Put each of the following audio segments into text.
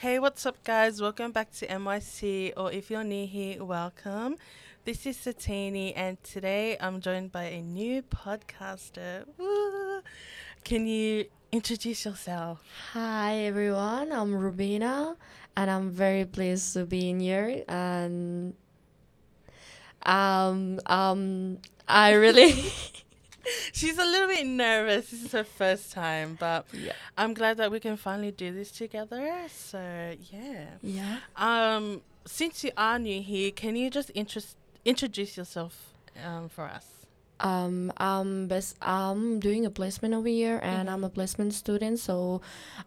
Hey, what's up, guys? Welcome back to MYC, or if you're new here, welcome. This is Satini, and today I'm joined by a new podcaster. Woo! Can you introduce yourself? Hi everyone, I'm Rubina and I'm very pleased to be in here and um um I really She's a little bit nervous. This is her first time, but yeah. I'm glad that we can finally do this together. So, yeah. yeah. Um, since you are new here, can you just interest, introduce yourself um, for us? Um I'm best I'm doing a placement over here and Mhm. I'm a placement student so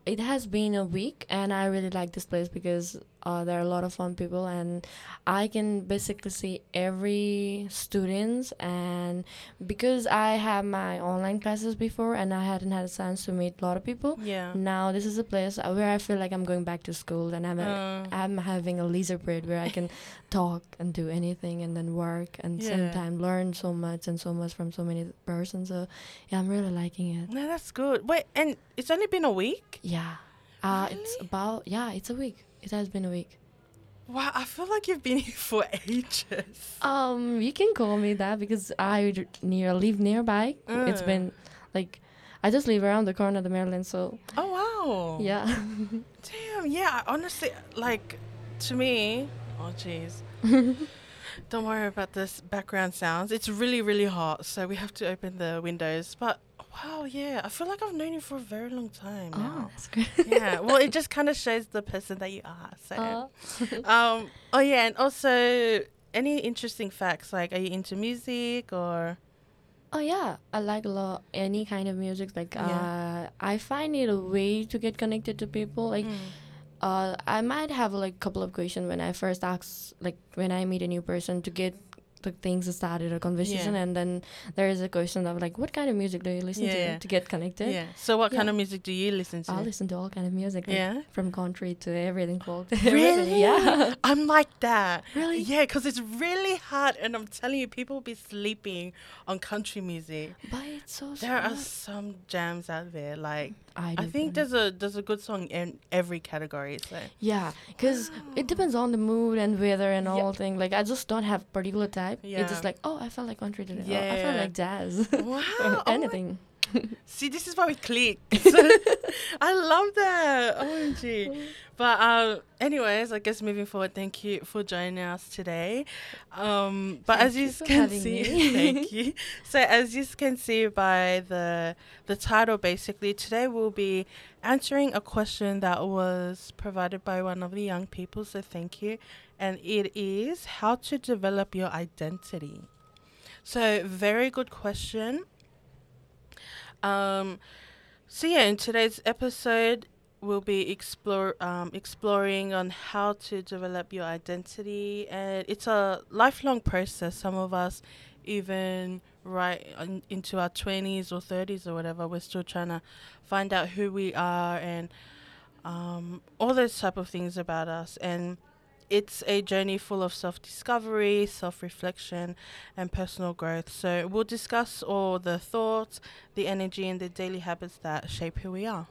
it has been a week and I really like this place because uh, there are a lot of fun people and I can basically see every students and because I have my online classes before and I hadn't had a chance to meet a lot of people Yeah. Now this is a place where I feel like I'm going back to school and I'm Uh, I'm having a leisure period where I can talk and do anything and then work and same Yeah. time learn so much and so much from so many persons. So yeah, I'm really liking it. no, that's good. Wait, and it's only been a week? Yeah. Uh, it's about yeah, it's a week. It has been a week. Wow, I feel like you've been here for ages. Um, you can call me that because I near live nearby. It's been like I just live around the corner of the Maryland. So Oh wow. yeah. Damn. Yeah. Honestly, like to me. Oh jeez. Don't worry about this background sounds. It's really, really hot, so we have to open the windows. But wow, yeah, I feel like I've known you for a very long time oh, now. that's great. yeah. Well, it just kind of shows the person that you are. So. Uh, um. Oh yeah, and also any interesting facts? Like, are you into music or? Oh yeah, I like a lot any kind of music. Like Yeah. uh, I find it a way to get connected to people. Like Mm. Uh, I might have like a couple of questions when I first ask, like when I meet a new person to get the things that started a conversation, Yeah. and then there is a question of like, what kind of music do you listen Yeah. to to get connected? Yeah. So, what kind of music do you listen to? I listen to all kind of music. like, yeah. From country to everything called. Really? Yeah. I'm like that. Really? Yeah, because it's really hard, and I'm telling you, people be sleeping on country music. But it's so. There are some jams out there. Like I, I think there's a there's a good song in every category. So Yeah, because it depends on the mood and weather and Yeah. all thing. Like I just don't have particular type. It's Yeah. just like oh, I felt like country today. Oh, I felt like jazz. wow, oh Anything. see, this is why we click. I love that. OMG. But um, anyways, I guess moving forward, thank you for joining us today. Um, but Thank as you you can see, thank you. So as you can see by the the title, basically today we'll be answering a question that was provided by one of the young people. So thank you, and it is how to develop your identity. So very good question. Um, so yeah, in today's episode, we'll be explore um, exploring on how to develop your identity, and it's a lifelong process. Some of us, even right in, into our twenties or thirties or whatever, we're still trying to find out who we are and um, all those type of things about us and. It's a journey full of self discovery, self reflection, and personal growth. So, we'll discuss all the thoughts, the energy, and the daily habits that shape who we are.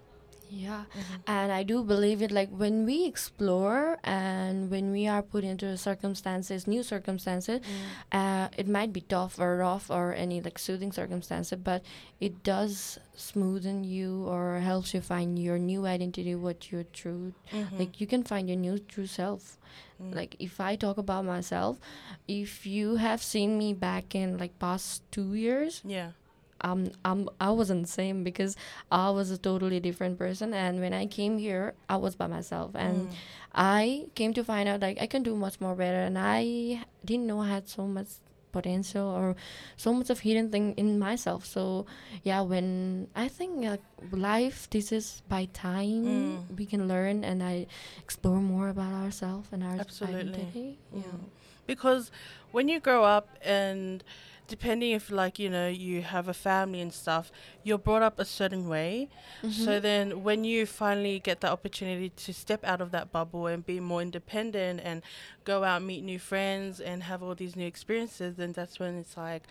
Yeah, and I do believe it. Like when we explore and when we are put into circumstances, new circumstances, uh, it might be tough or rough or any like soothing circumstances, but it does smoothen you or helps you find your new identity, what your true Mhm. like you can find your new true self Mm. like if i talk about myself if you have seen me back in like past two years yeah, um i'm i wasn't the same because i was a totally different person and when i came here i was by myself and Mm. i came to find out like i can do much more better and i didn't know i had so much potential or so much of hidden thing in myself so yeah when i think uh, life this is by time Mm. we can learn and i explore more about ourselves and our Absolutely. identity yeah Mm. because when you grow up and depending if like you know you have a family and stuff you're brought up a certain way so Mhm. then when you finally get the opportunity to step out of that bubble and be more independent and go out meet new friends and have all these new experiences then that's when it's like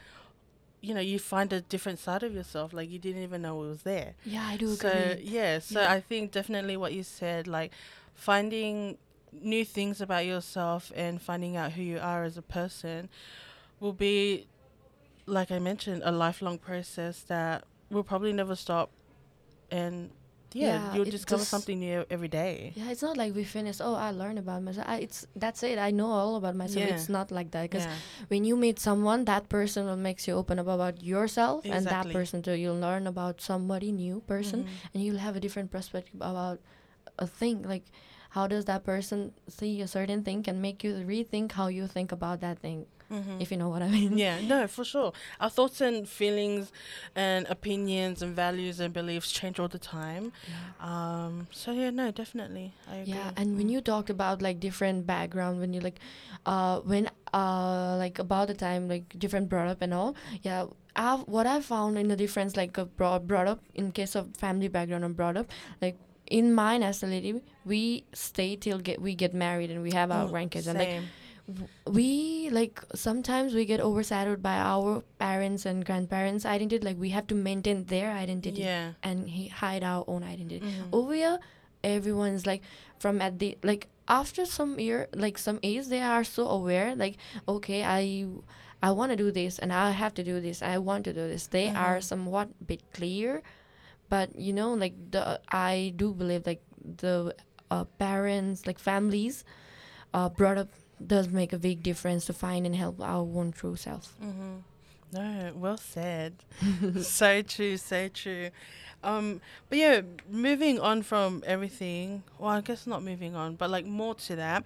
you know you find a different side of yourself like you didn't even know it was there yeah i do so agree yeah so Yeah. i think definitely what you said like finding new things about yourself and finding out who you are as a person will be, like I mentioned, a lifelong process that will probably never stop. And yeah, Yeah, you'll discover something new every day. Yeah, it's not like we finish. Oh, I learned about myself. I, it's that's it. I know all about myself. Yeah. It's not like that because Yeah. when you meet someone, that person will makes you open up about yourself, and that person too. You'll learn about somebody new person, Mhm. and you'll have a different perspective about a thing. Like, how does that person see a certain thing can make you rethink how you think about that thing. Mhm. If you know what I mean. Yeah, no, for sure. Our thoughts and feelings and opinions and values and beliefs change all the time. Yeah. Um, so yeah, no, definitely. I agree. Yeah, and when Mm. you talked about like different background, when you like, uh, when uh, like about the time like different brought up and all, yeah. I've, what I found in the difference like uh, brought brought up in case of family background and brought up like in my nationality we stay till get we get married and we have our Oh, grandkids and like we like sometimes we get overshadowed by our parents and grandparents identity like we have to maintain their identity Yeah. and hide our own identity Mhm. over here everyone's like from at the like after some year like some age they are so aware like okay i i want to do this and i have to do this i want to do this they are Mhm. somewhat bit clear but you know like the i do believe like the uh, parents like families uh, brought up does make a big difference to find and help our own true self Mm-hmm. No, well said. so true, so true. Um, but yeah, moving on from everything. Well, I guess not moving on, but like more to that.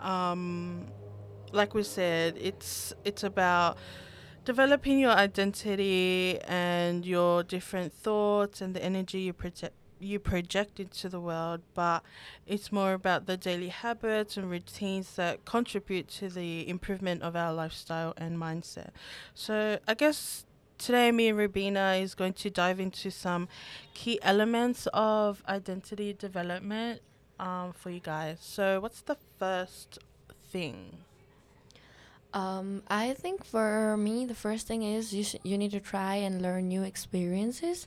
Um, like we said, it's it's about developing your identity and your different thoughts and the energy you project you project into the world, but it's more about the daily habits and routines that contribute to the improvement of our lifestyle and mindset. So I guess today me and Rubina is going to dive into some key elements of identity development um, for you guys. So what's the first thing? Um, I think for me, the first thing is you sh- you need to try and learn new experiences.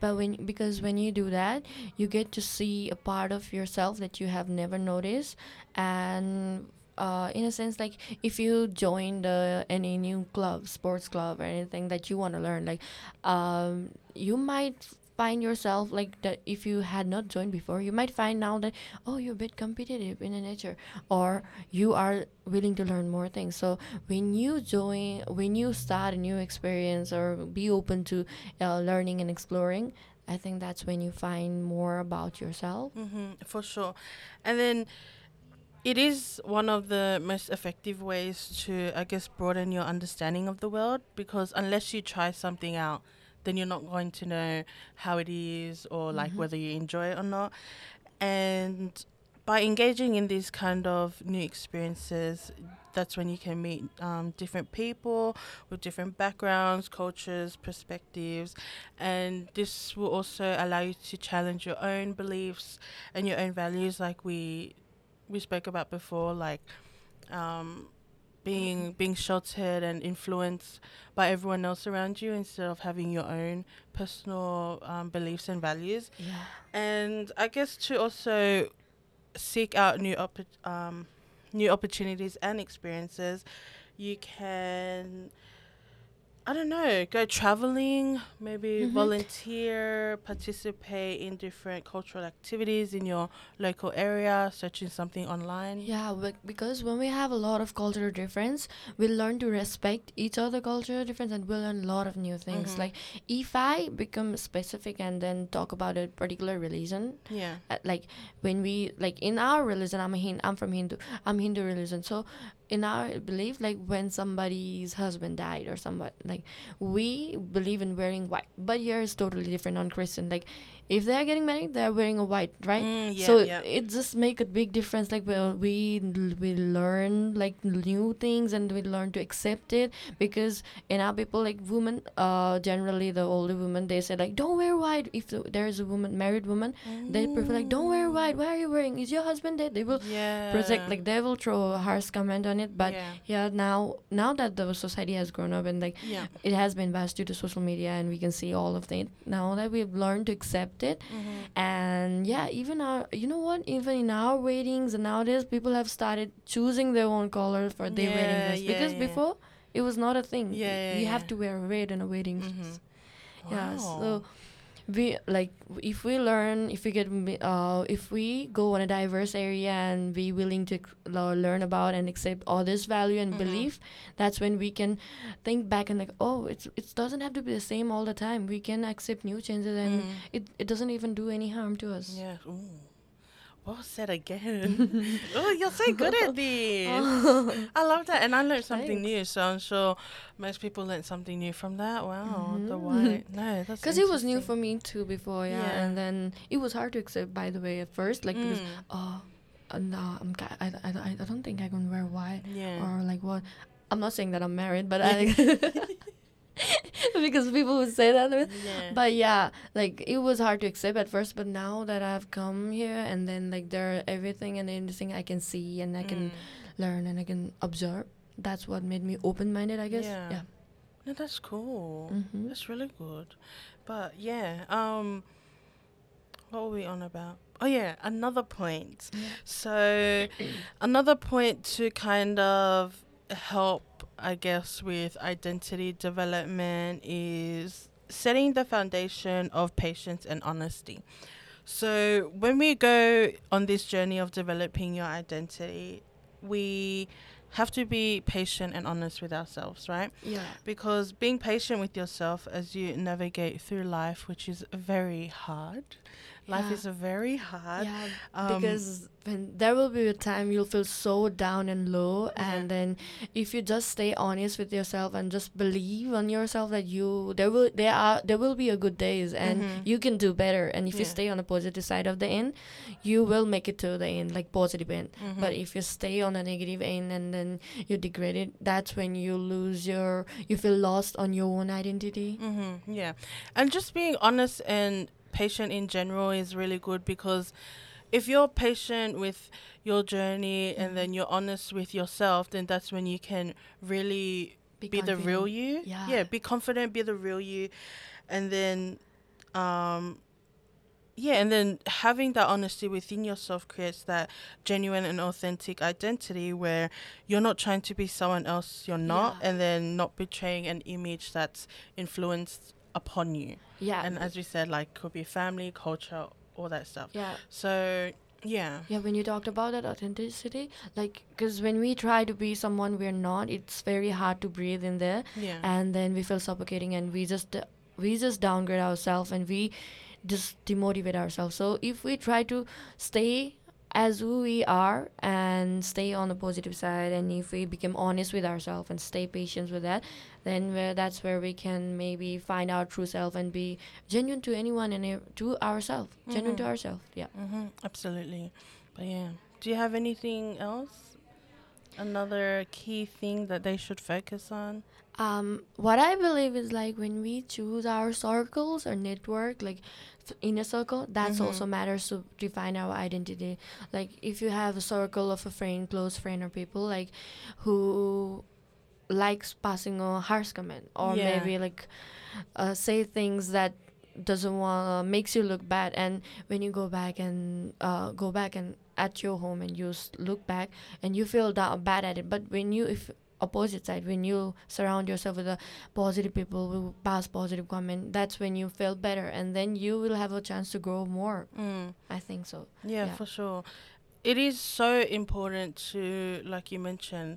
But when because when you do that, you get to see a part of yourself that you have never noticed, and uh, in a sense, like if you join the any new club, sports club, or anything that you want to learn, like um, you might find yourself like that if you had not joined before you might find now that oh you're a bit competitive in nature or you are willing to learn more things so when you join when you start a new experience or be open to uh, learning and exploring i think that's when you find more about yourself Mm-hmm, for sure. And then it is one of the most effective ways to, I guess, broaden your understanding of the world because unless you try something out, then you're not going to know how it is or like Mhm. whether you enjoy it or not. And by engaging in these kind of new experiences, that's when you can meet um, different people with different backgrounds, cultures, perspectives, and this will also allow you to challenge your own beliefs and your own values, like we we spoke about before, like um, being being sheltered and influenced by everyone else around you instead of having your own personal um, beliefs and values. Yeah. And I guess to also seek out new oppo- um, new opportunities and experiences, you can I don't know, go traveling, maybe Mhm. volunteer, participate in different cultural activities in your local area, searching something online. Yeah, but because when we have a lot of cultural difference, we learn to respect each other cultural difference and we learn a lot of new things. Mhm. Like if I become specific and then talk about a particular religion, Yeah. uh, like when we like in our religion, I'm a Hin- I'm from Hindu, I'm Hindu religion. So in our belief, like when somebody's husband died or somebody, like we believe in wearing white, but here is totally different on Christian. Like if they are getting married, they are wearing a white, right? Mm, yeah, so yeah. it just make a big difference like well we we learn like new things and we learn to accept it because in our people like women uh generally the older women they say like don't wear white if the, there is a woman married woman they prefer like don't wear white why are you wearing is your husband dead they will yeah. project like they will throw a harsh comment on it. But yeah, yeah, now now that the society has grown up and like yeah, it has been vast due to social media and we can see all of it now that we've learned to accept it Mhm. and yeah even our you know what even in our weddings and nowadays people have started choosing their own color for their wedding dress yeah, because yeah. before it was not a thing Yeah, yeah, you have to wear red in a wedding dress. yeah Wow. so we like if we learn if we get uh if we go in a diverse area and be willing to learn about and accept others value and Mhm. belief that's when we can think back and like oh it's it doesn't have to be the same all the time we can accept new changes and Mm. it, it doesn't even do any harm to us Yeah. Ooh. Well said again. oh, you're so good at this. I love that, and I learned something Thanks. new. So I'm sure most people learned something new from that. Wow, the Mhm. white. No, that's because it was new for me too before yeah. Yeah. and then it was hard to accept by the way at first like because Mm. oh uh, no I'm I, I, I, I don't think I can wear white Yeah. or like what I'm not saying that I'm married but I because people would say that yeah. but yeah like it was hard to accept at first but now that I've come here and then like there are everything and anything I can see and I can Mm. learn and I can observe that's what made me open-minded I guess Yeah. yeah, No, that's cool. Mhm. That's really good. But yeah, um, what were we on about? Oh yeah, another point. Yeah. So, another point to kind of help, I guess, with identity development is setting the foundation of patience and honesty. So, when we go on this journey of developing your identity, we have to be patient and honest with ourselves, right? yeah Because being patient with yourself as you navigate through life, which is very hard, life Yeah. is very hard. Yeah, Um, because when there will be a time you'll feel so down and low, Yeah. and then if you just stay honest with yourself and just believe on yourself that you there will there are there will be a good days and Mhm. you can do better, and if you stay on the positive side of the end, you will make it to the end like positive end. Mhm. But if you stay on the negative end and then you degrade it, that's when you lose your you feel lost on your own identity. Mm-hmm, yeah. And just being honest and patient in general is really good because if you're patient with your journey and then you're honest with yourself, then that's when you can really be, the real you. Yeah. be confident, be the real you. And then, um, yeah, and then having that honesty within yourself creates that genuine and authentic identity where you're not trying to be someone else you're not, Yeah. and then not betraying an image that's influenced upon you. Yeah, And as we said, like could be family, culture, all that stuff. yeah. So yeah, Yeah, when you talked about that authenticity, like, because when we try to be someone we're not, it's very hard to breathe in there, yeah, and then we feel suffocating, and we just we just downgrade ourselves, and we just demotivate ourselves. So if we try to stay as who we are and stay on the positive side, and if we become honest with ourselves and stay patient with that, then where that's where we can maybe find our true self and be genuine to anyone and to ourselves, genuine to Mhm. ourselves. Yeah. mm-hmm, absolutely. But yeah, do you have anything else? Another key thing that they should focus on? um what i believe is like when we choose our circles or network like inner circle that's Mhm. also matters to define our identity like if you have a circle of a friend close friend or people like who likes passing a harsh comment or Yeah. maybe like uh, say things that doesn't want uh, makes you look bad and when you go back and uh, go back and at your home and you s- look back and you feel da- bad at it but when you if opposite side when you surround yourself with the positive people who pass positive comment that's when you feel better and then you will have a chance to grow more Mm. i think so Yeah, Yeah. for sure. It is so important to, like you mentioned,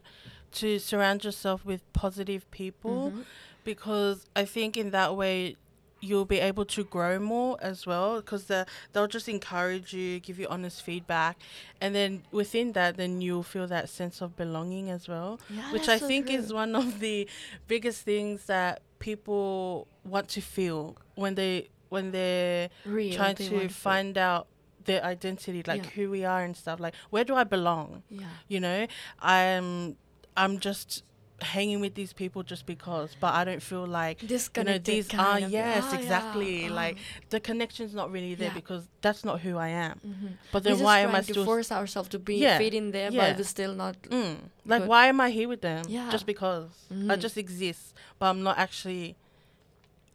to surround yourself with positive people Mhm. because I think in that way you'll be able to grow more as well because the, they'll just encourage you, give you honest feedback, and then within that, then you'll feel that sense of belonging as well, Yeah, which I so think true. is one of the biggest things that people want to feel when they when they're Real, trying they to find out their identity, like Yeah. who we are and stuff. Like, where do I belong? yeah You know, I'm I'm just hanging with these people just because, but I don't feel like you know these are of. yes yeah. exactly Ah. like the connection's not really there Yeah. because that's not who I am. Mhm. But then why am I still force ourselves to be Yeah, fit in there, yeah. but we're still not. Mm. Like, Good. why am I here with them? Yeah. Just because I Mhm. just exist, but I'm not actually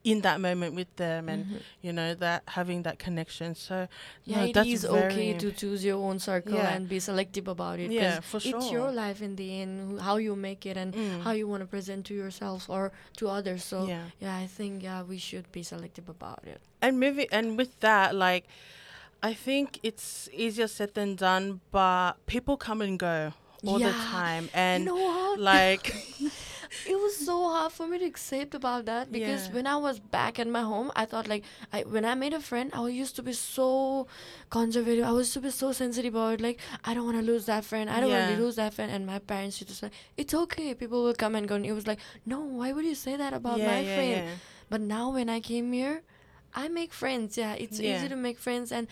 in that moment with them, and Mhm. you know that having that connection. So Yeah, no, it that's is okay to choose your own circle Yeah. and be selective about it yeah, for sure. It's your life in the end, how you make it and Mm. how you want to present to yourself or to others. So yeah, yeah, I think yeah we should be selective about it. and moving and with that, like I think it's easier said than done, but people come and go all the time, and you know like it was so hard for me to accept about that because Yeah. when I was back at my home, I thought like I when I made a friend, I used to be so conservative. I used to be so sensitive about it. Like I don't want to lose that friend. I don't want to lose that friend. And my parents used to say, "It's okay. People will come and go." And it was like, "No, why would you say that about yeah, my yeah, friend?" yeah. But now when I came here, I make friends. Yeah, it's Yeah. easy to make friends, and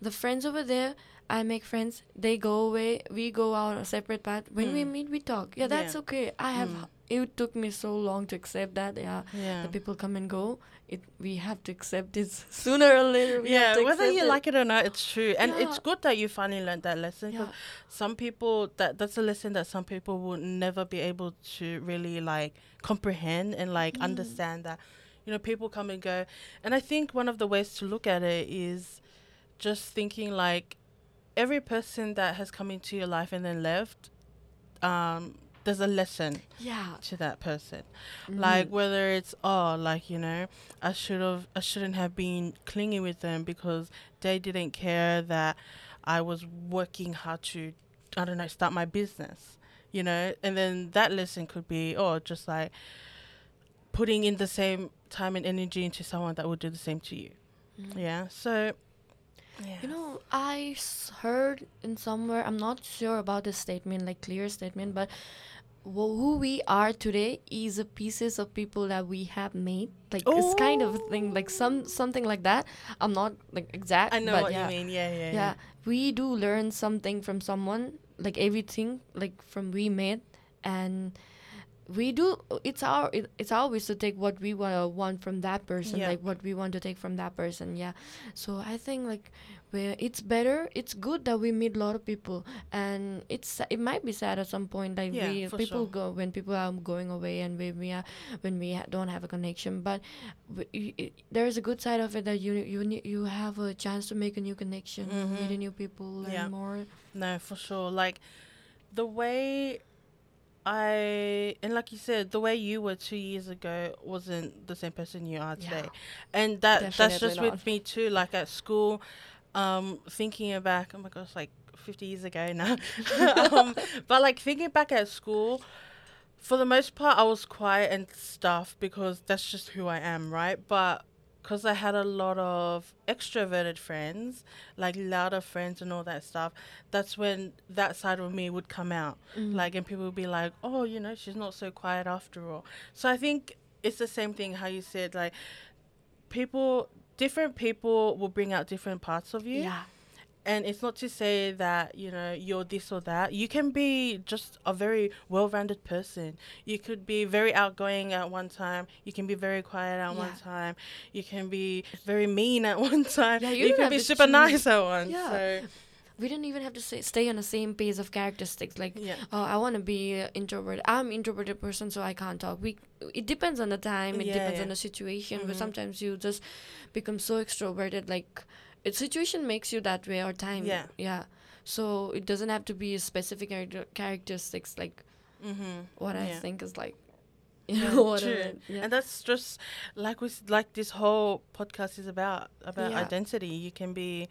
the friends over there. I make friends. They go away. We go out a separate path. When we Mm. meet, we talk. Yeah, that's Yeah. okay. I have Mm. It took me so long to accept that yeah Yeah. the people come and go it we have to accept it sooner or later yeah, whether you it. like it or not, it's true, and it's good that you finally learned that lesson. yeah some people that that's a lesson that some people will never be able to really like comprehend and like Mm. understand that you know people come and go and i think one of the ways to look at it is just thinking like every person that has come into your life and then left um there's a lesson yeah. to that person. Mhm. like whether it's oh like you know i should have i shouldn't have been clinging with them because they didn't care that i was working hard to i don't know start my business you know? And then that lesson could be oh just like putting in the same time and energy into someone that would do the same to you. Mhm. yeah? So yeah. You know i s- heard in somewhere i'm not sure about this statement like clear statement but wh- who we are today is a pieces of people that we have made. Like it's kind of a thing like oh. some something like that. I'm not like exact i know but what yeah. you mean. Yeah yeah yeah. we do learn something from someone like everything like from we made and we do it's our it, it's always to take what we wa- want from that person Yeah. like what we want to take from that person yeah so i think like where it's better it's good that we meet a lot of people and it's it might be sad at some point like Yeah, we people sure. go when people are going away and when we are when we ha- don't have a connection but w- y- y- there is a good side of it that you you you have a chance to make a new connection Mhm. meet new people Yeah. more No, for sure. Like the way I and like you said, the way you were two years ago wasn't the same person you are today. And that that's just not. with me too. Like at school, um, thinking back, oh my gosh, like fifty years ago now. um, but like thinking back at school, for the most part, I was quiet and stuff because that's just who I am, right? But because I had a lot of extroverted friends, like louder friends and all that stuff, that's when that side of me would come out. Mm. Like, and people would be like, oh, you know, she's not so quiet after all. So I think it's the same thing how you said, like, people, different people will bring out different parts of you yeah and it's not to say that you know you're this or that. You can be just a very well-rounded person. You could be very outgoing at one time. You can be very quiet at one time. You can be very mean at one time. Yeah, you you, can be super choose. nice at one Yeah. so. We don't even have to say, stay on the same pace of characteristics. Like yeah. oh i want to be uh, introverted i'm introverted person so i can't talk. We it depends on the time. It Yeah, depends yeah. on the situation. But Mhm. sometimes you just become so extroverted like a situation makes you that way or time Yeah. yeah so it doesn't have to be a specific character- characteristics like mm-hmm. what i think is like you know what I true. mean? yeah. and that's just like we like this whole podcast is about about Yeah. identity you can be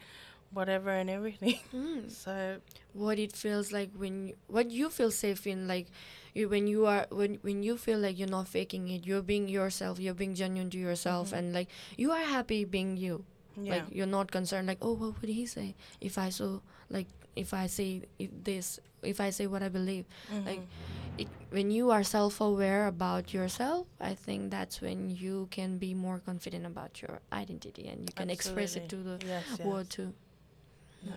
whatever and everything Mm. so what it feels like when you, what you feel safe in like you, when you are when when you feel like you're not faking it you're being yourself you're being genuine to yourself Mhm. and like you are happy being you yeah like you're not concerned like oh what would he say if i so like if i say if this if i say what i believe like Mhm. it when you are self-aware about yourself i think that's when you can be more confident about your identity and you can express it to the Absolutely. yes, yes. world too No.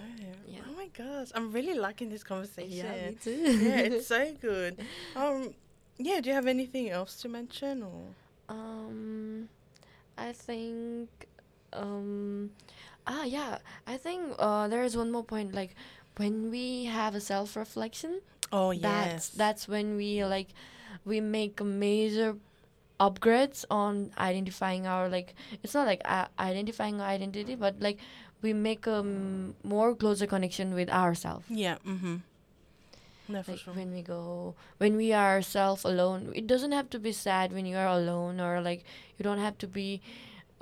Yeah. Oh my gosh, I'm really liking this conversation. yeah me too yeah, it's so good. Um, yeah, do you have anything else to mention or? Um, I think, um, ah, yeah, I think uh, there is one more point. Like when we have a self reflection, Oh that's yes. that's when we like we make a major upgrades on identifying our like it's not like uh, identifying our identity, but like we make a more closer connection with ourselves. yeah. Mm-hmm. Like sure. when we go when we are self alone it doesn't have to be sad when you are alone or like you don't have to be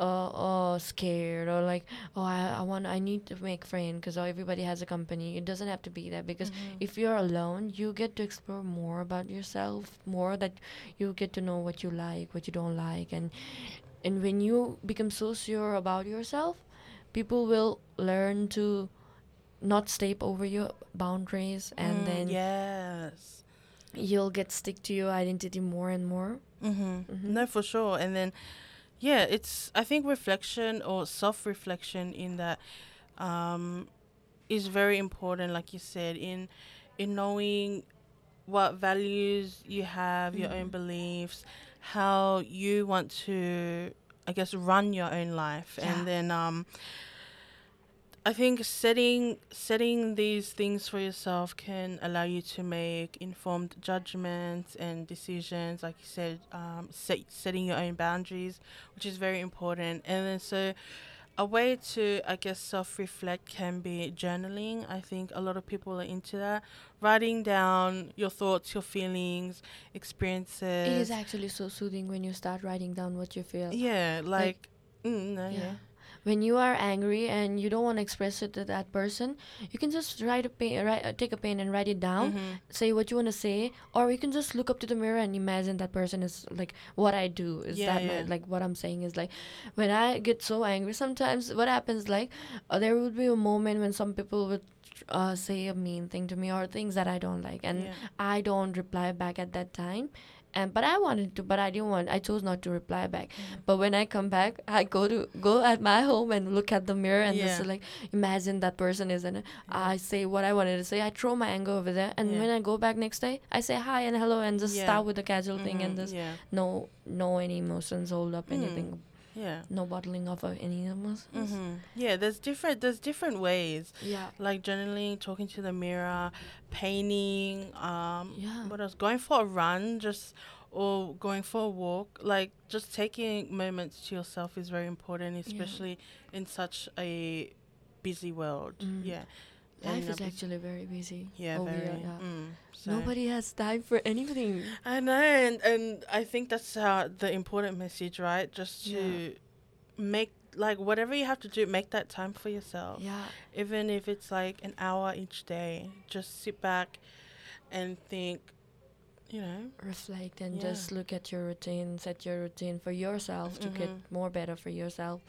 uh, uh scared or like oh i, I want i need to make friend because oh, everybody has a company it doesn't have to be that because Mhm. if you're alone you get to explore more about yourself more that you get to know what you like what you don't like and and when you become so sure about yourself people will learn to not step over your boundaries and Mm, then yes. you'll get stick to your identity more and more Mm-hmm. Mhm. No, for sure. And then, yeah, it's I think reflection or self-reflection in that um, is very important. Like you said, in in knowing what values you have, your own Mhm. beliefs, how you want to, I guess, run your own life, Yeah. and then um, I think setting setting these things for yourself can allow you to make informed judgments and decisions. Like you said, um, set, setting your own boundaries, which is very important. And then so, a way to I guess self reflect can be journaling. I think a lot of people are into that. Writing down your thoughts, your feelings, experiences. it is actually so soothing when you start writing down what you feel Yeah, like, mm, no, yeah. yeah. When you are angry and you don't want to express it to that person you can just write a pen write, uh, take a pen and write it down Mhm. say what you want to say or you can just look up to the mirror and imagine that person is like what i do is Yeah, that yeah. my, like what i'm saying is like when i get so angry sometimes what happens like uh, there would be a moment when some people would uh, say a mean thing to me or things that i don't like and Yeah. i don't reply back at that time and but i wanted to but i didn't want i chose not to reply back Mhm. but when i come back i go to go at my home and look at the mirror and just like imagine that person is in it i say what i wanted to say i throw my anger over there and Yeah. when i go back next day i say hi and hello and just Yeah. start with the casual thing and Mhm, just yeah, no no any emotions hold up Mm. anything yeah. no bottling up of any emotions hmm Yeah, there's different there's different ways yeah like journaling, talking to the mirror, painting, um Yeah. what else? Going for a run just or going for a walk. Like just taking moments to yourself is very important, especially in such a busy world. Mm. Yeah. Life is actually very busy yeah, over very. yeah. Mm, so- nobody has time for anything I know, and, and I think that's uh, the important message, right? Just to Yeah. make like whatever you have to do, make that time for yourself. yeah even if it's like an hour each day just sit back and think you know reflect and Yeah. just look at your routine set your routine for yourself to get Mhm. more better for yourself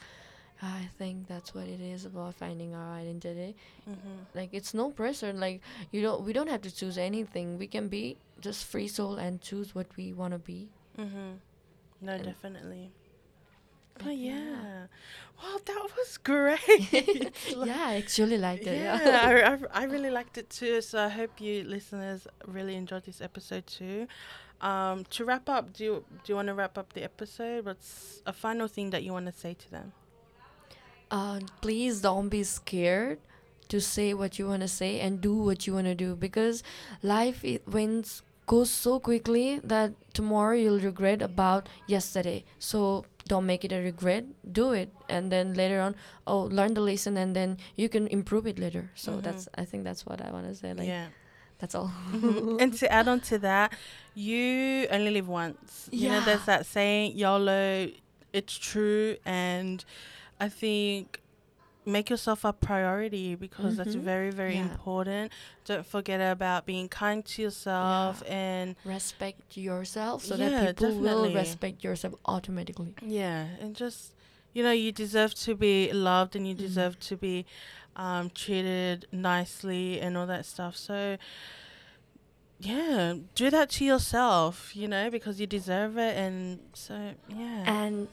i think that's what it is about finding our identity hmm like it's no pressure like you don't we don't have to choose anything we can be just free soul and choose what we want to be hmm no And- definitely But oh yeah. yeah wow that was great Like- yeah i actually liked it yeah, yeah, I, I, I really liked it too. So I hope you listeners really enjoyed this episode too. Um, to wrap up, do you do you want to wrap up the episode? What's a final thing that you want to say to them? Uh, please don't be scared to say what you want to say and do what you want to do because life it wins goes so quickly that tomorrow you'll regret about yesterday so don't make it a regret do it and then later on oh learn the lesson and then you can improve it later so Mhm. that's i think that's what i want to say like yeah. that's all Mhm. and to add on to that, you only live once. Yeah. You know, there's that saying, YOLO, it's true. And I think make yourself a priority because that's Mhm. very, very Yeah. important. Don't forget about being kind to yourself and respect yourself so Yeah, that people will respect yourself automatically yeah, and just, you know, you deserve to be loved and you Mhm. deserve to be um, treated nicely and all that stuff. So, yeah, do that to yourself, you know, because you deserve it. And so, yeah. And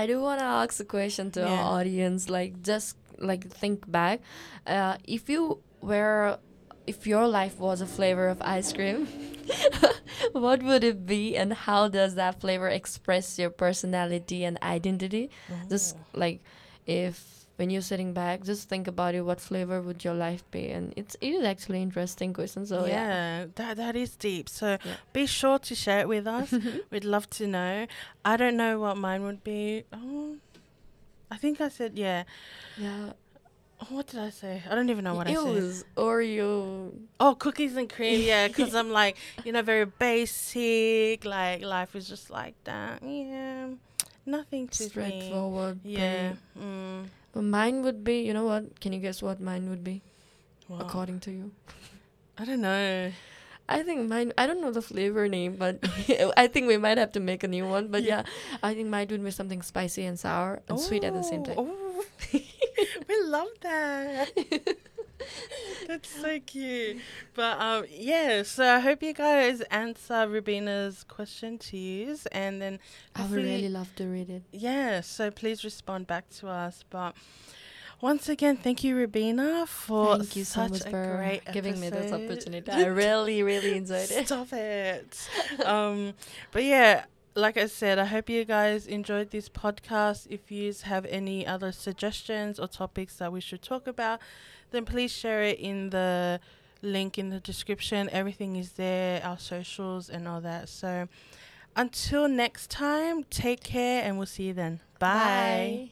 I do want to ask a question to Yeah. our audience. Like, just like think back. Uh, if you were if your life was a flavor of ice cream, what would it be, and how does that flavor express your personality and identity? Just like if when you're sitting back, just think about it. What flavor would your life be? And it's it is actually interesting question. So yeah, yeah, that that is deep. So Yeah. be sure to share it with us. We'd love to know. I don't know what mine would be. Oh, I think I said yeah. yeah. What did I say? I don't even know what I it said. was Oreo. Oh, cookies and cream. Yeah, because I'm like you know very basic. Like life is just like that. Yeah, nothing to me. straightforward. Yeah. Mm. But mine would be. You know what? Can you guess what mine would be Wow. according to you? I don't know. I think mine. I don't know the flavor name, but I think we might have to make a new one. But Yeah. yeah, I think mine would be something spicy and sour and sweet at the same time. Oh, we love that. That's so cute. But um, yeah. So I hope you guys answer Rubina's question to use, and then I would really love to read it. yeah. So please respond back to us. But once again, thank you, Rubina, for Thank you so such much a for great giving me this opportunity. I really, really enjoyed it. Stop it. um, but yeah, like I said, I hope you guys enjoyed this podcast. If you have any other suggestions or topics that we should talk about, then please share it in the link in the description. Everything is there, our socials and all that. So until next time, take care and we'll see you then. Bye. Bye.